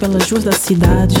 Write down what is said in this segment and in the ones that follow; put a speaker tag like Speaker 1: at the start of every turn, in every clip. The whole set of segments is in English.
Speaker 1: pelas ruas
Speaker 2: da cidade.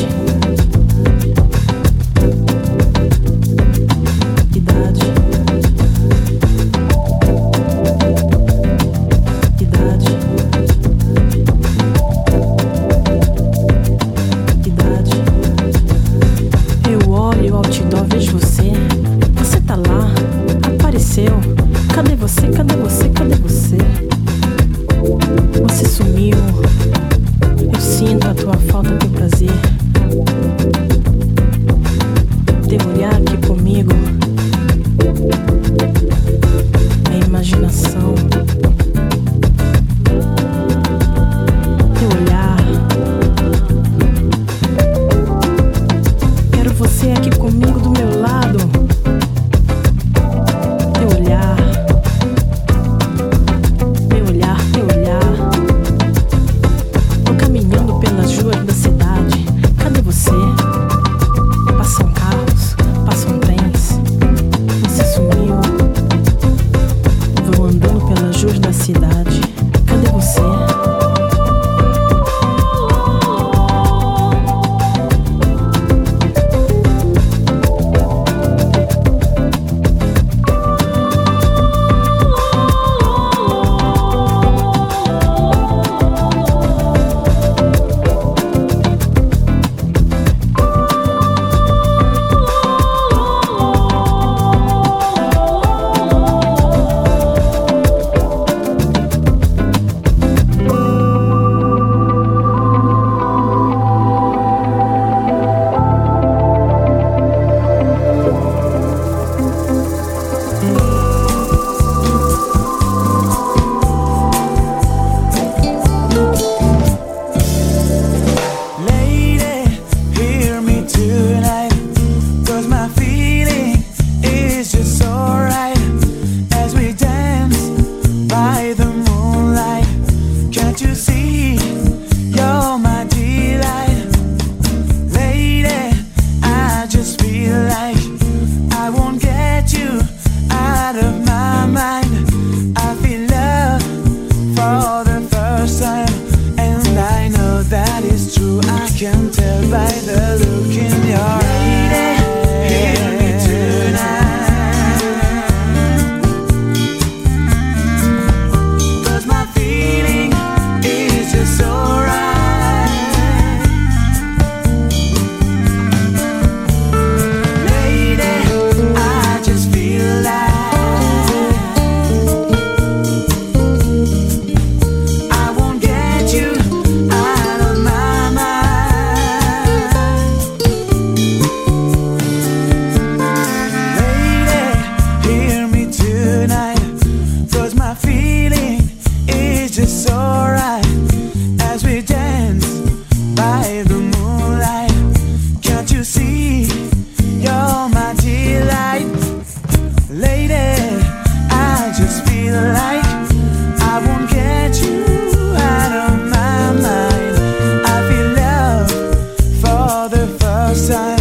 Speaker 3: outside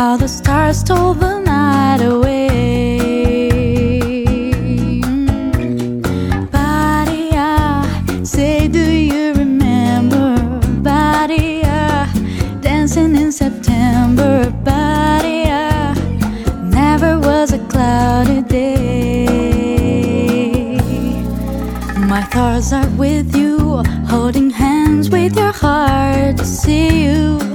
Speaker 3: how the stars stole the night away. Body, say, do you remember? Body, dancing in September. Body, never was a cloudy day. My thoughts are with you, holding hands with your heart to see you.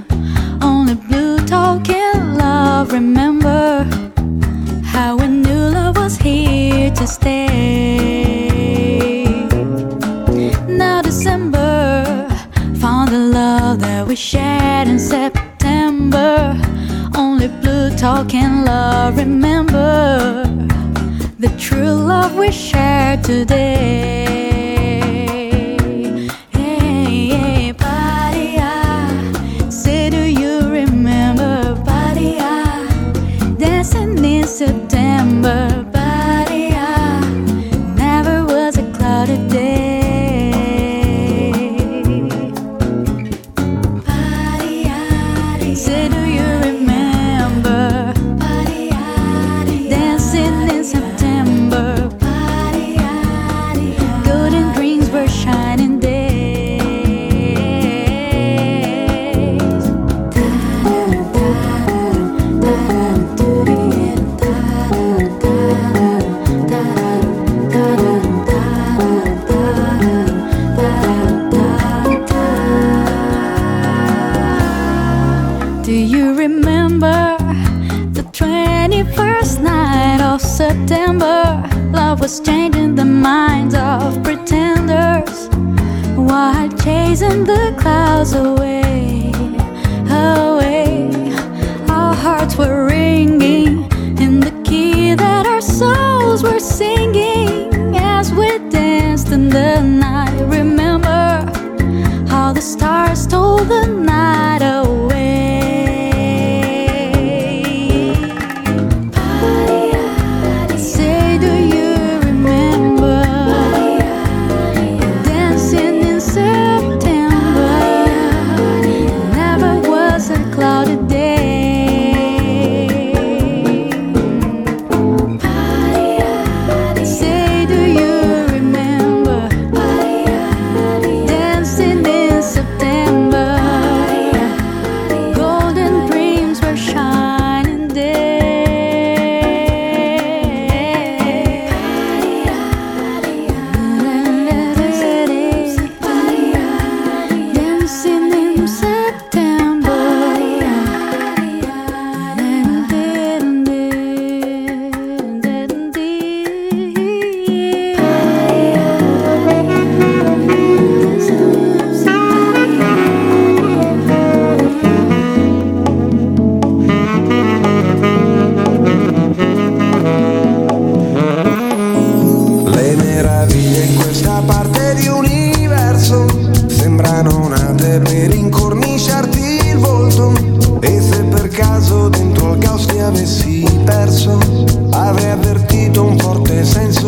Speaker 3: today. September, love was changing the minds of pretenders while chasing the clouds away. Away, our hearts were ringing in the key that our souls were singing as we danced in the night. Remember how the stars told the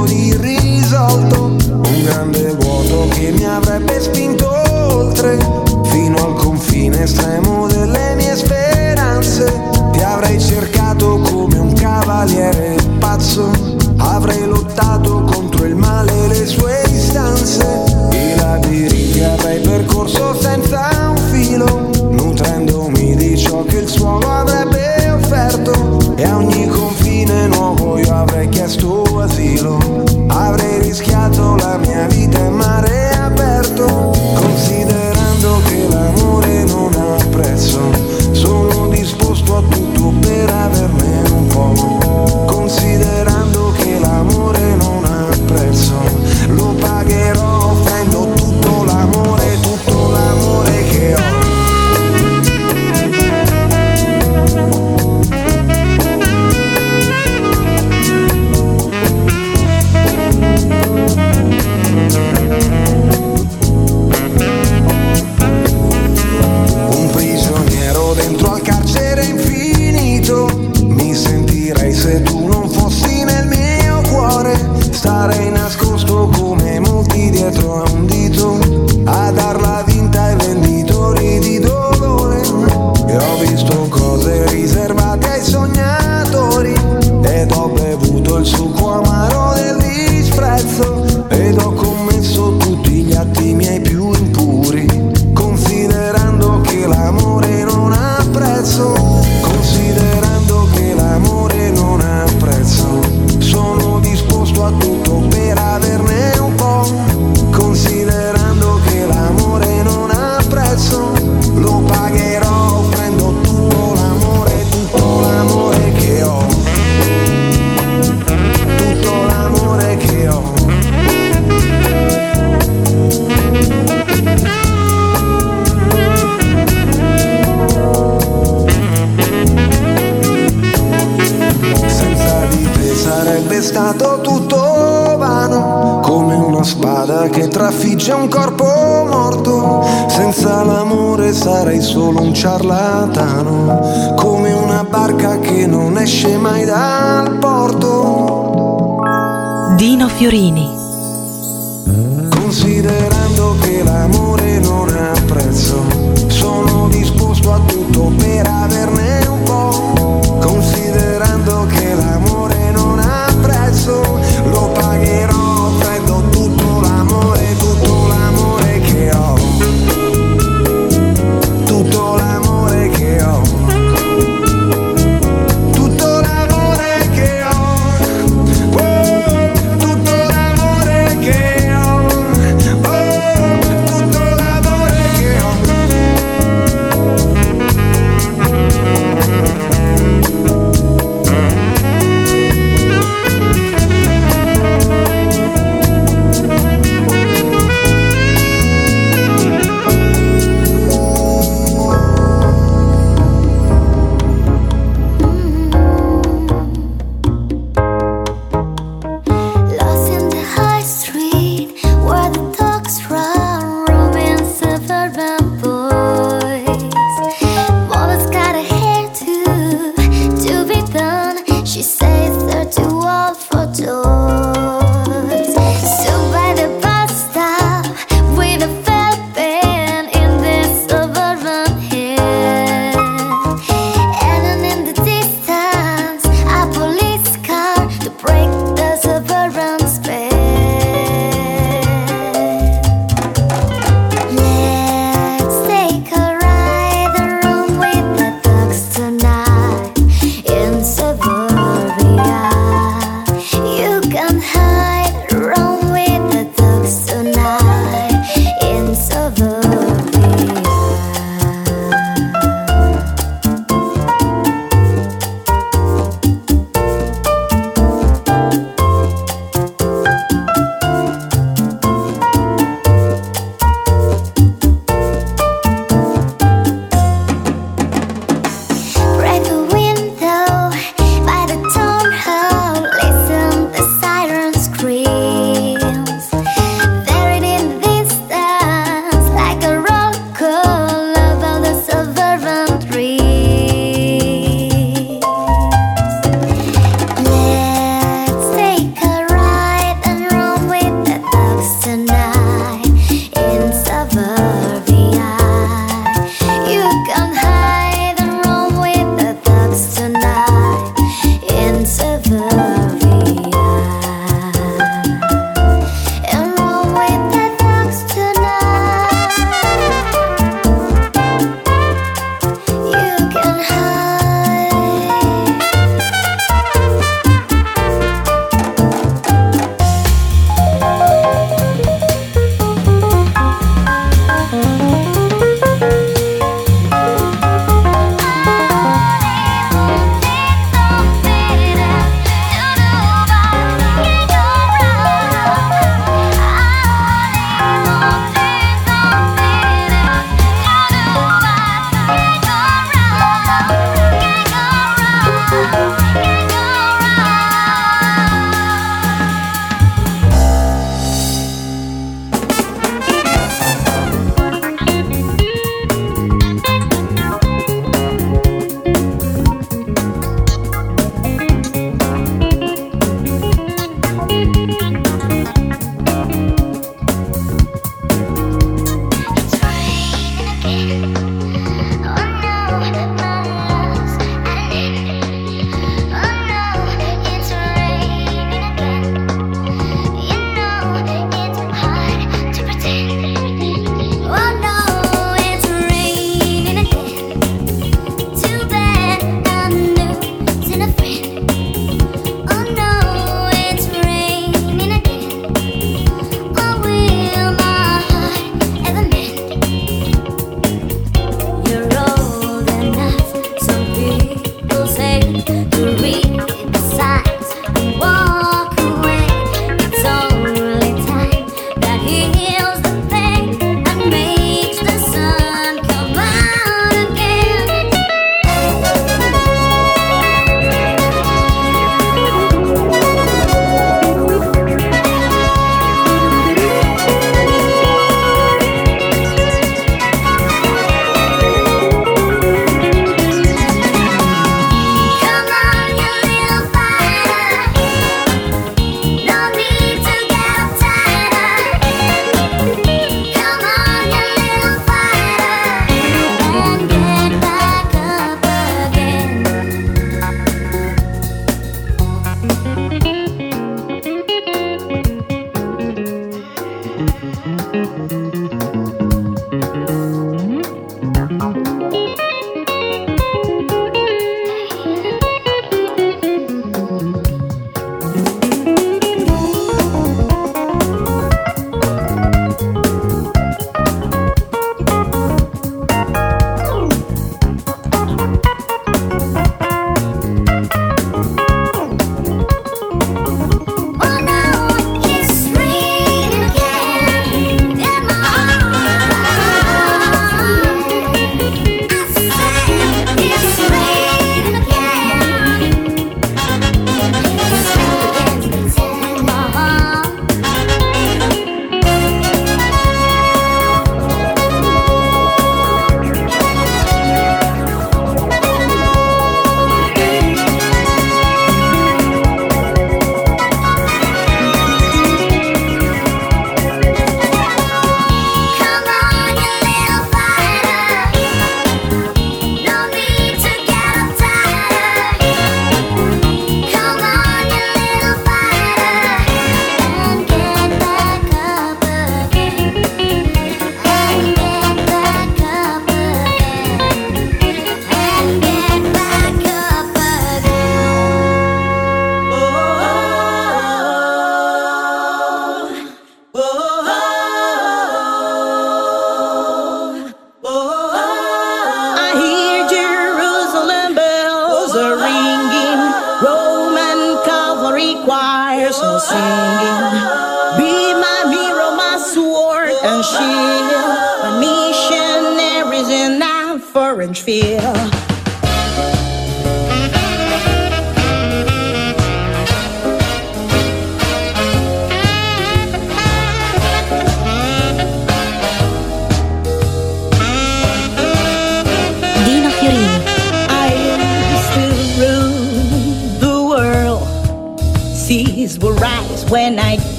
Speaker 3: moriré. ciarlatano, come una barca che non esce mai dal porto.
Speaker 4: Dino Fiorini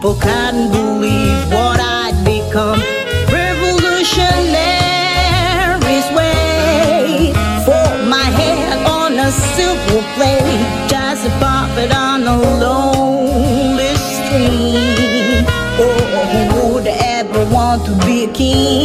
Speaker 5: people couldn't believe what I'd become. Revolutionary's way. For my head on a silver plate, just a puppet on a lonely stream. Oh, who would ever want to be a king?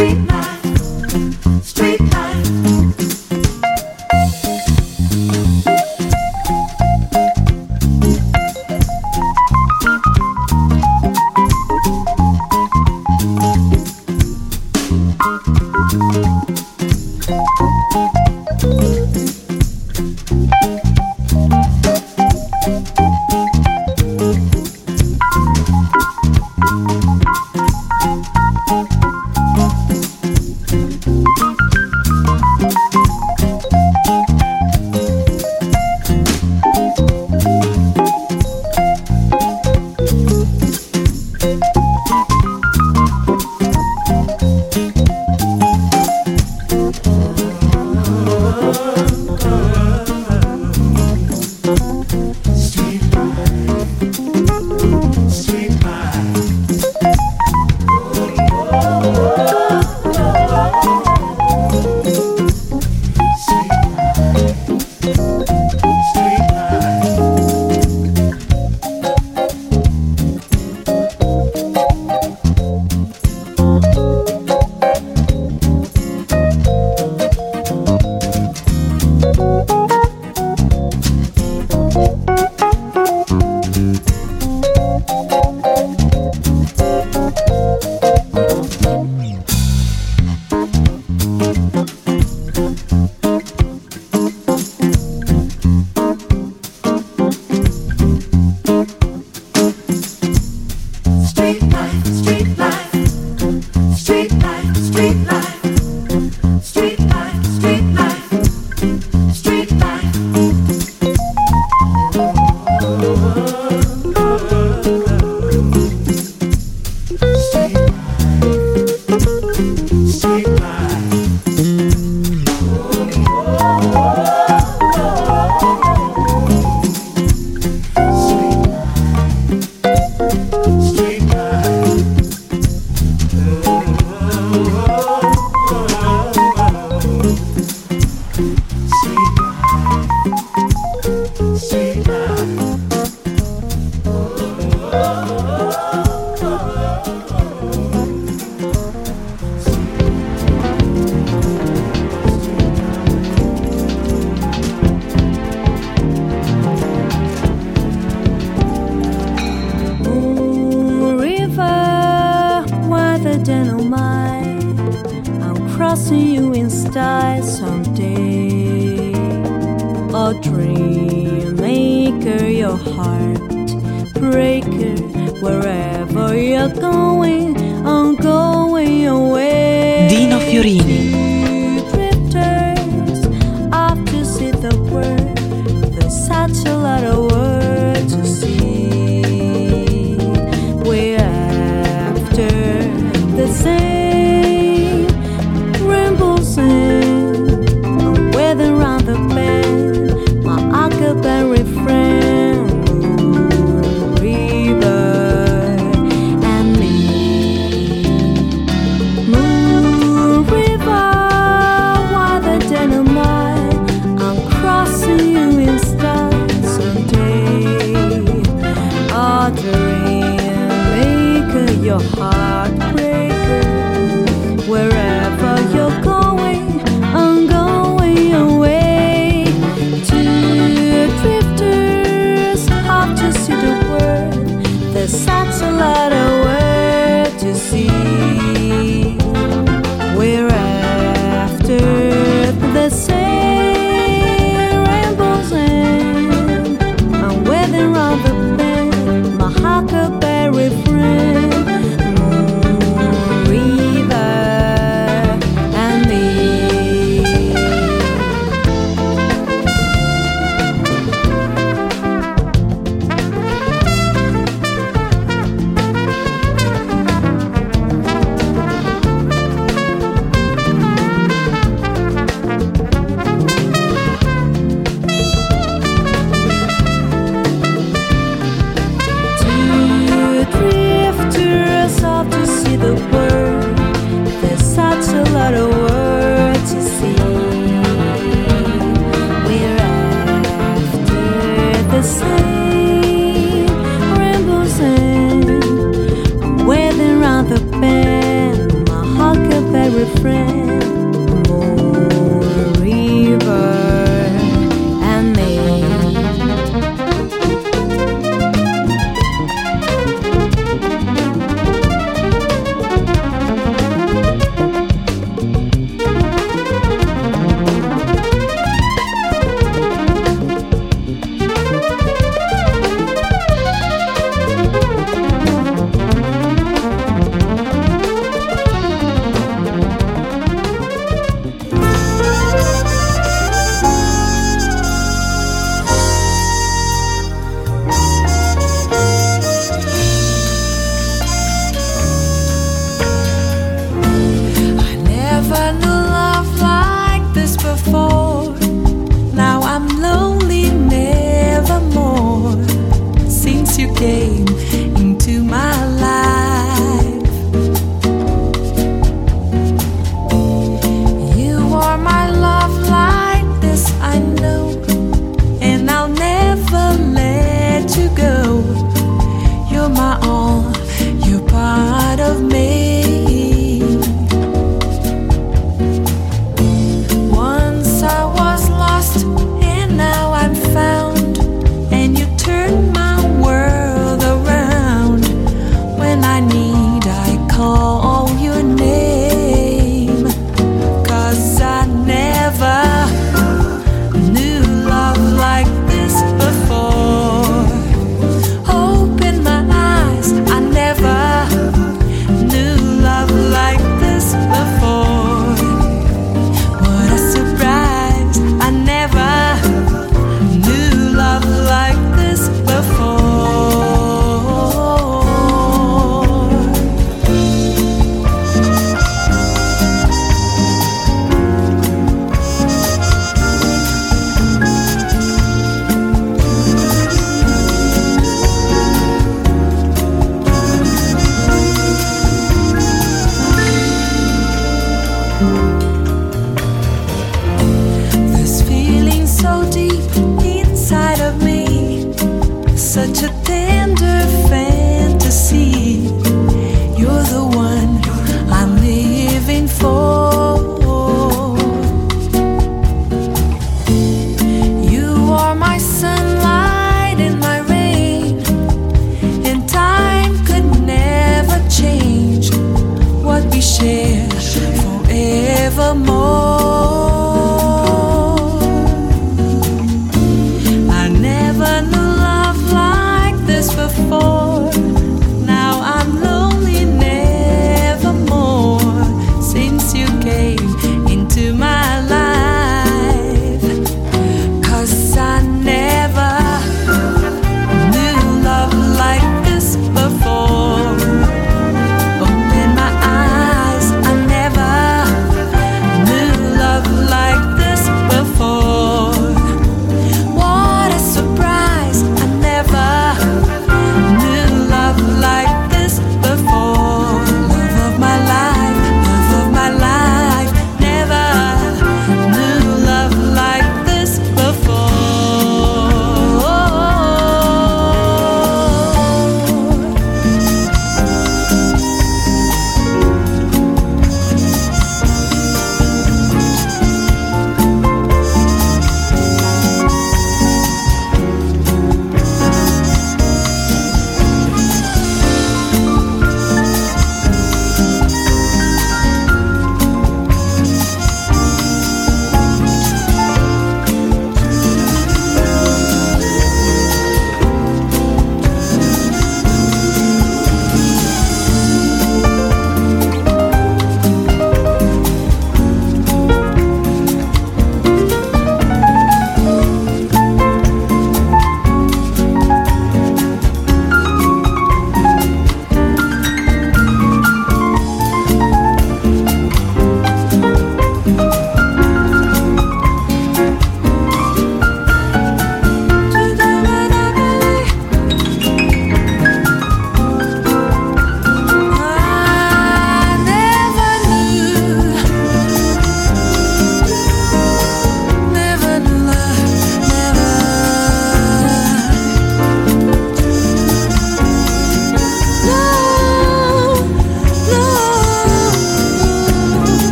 Speaker 4: sweet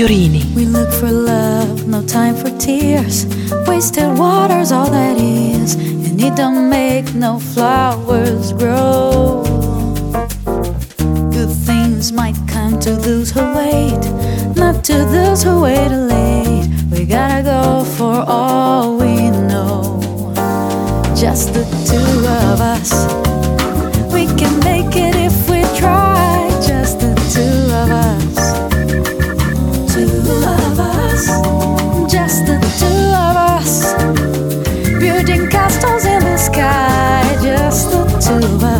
Speaker 4: Fiorini.
Speaker 6: We
Speaker 7: look for love, no time for tears. Wasted water's all that is, and it don't make no flowers grow. Good things might come to those who wait, not to those who wait late. We gotta go for all we know, just the two of us.
Speaker 6: silver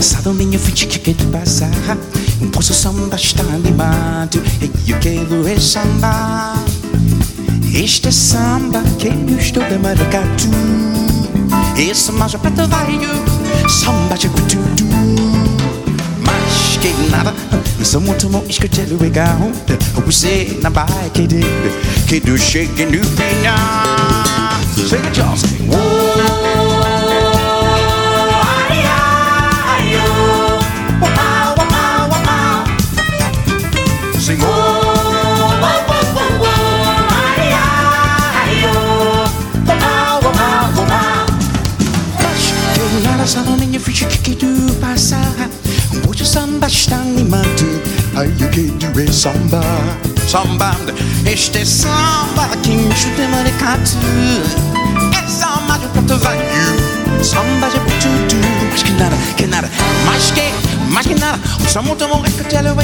Speaker 8: Sadominho finge que tu passa um Posso samba está animado. E eu quero é samba. Este samba que eu estou de maracatu Esse mais um o preto vai Samba de tudo Mas que nada Sou muito bom escutar o legal Você na bike dele Que do shake no final Chega Johnson samba está animado Aí eu quero é samba. Samba Este samba que me chuta maricado É samba de prato velho Samba de tudo Mais que nada, que nada Mais que, mais que nada Só muito bom é que te leva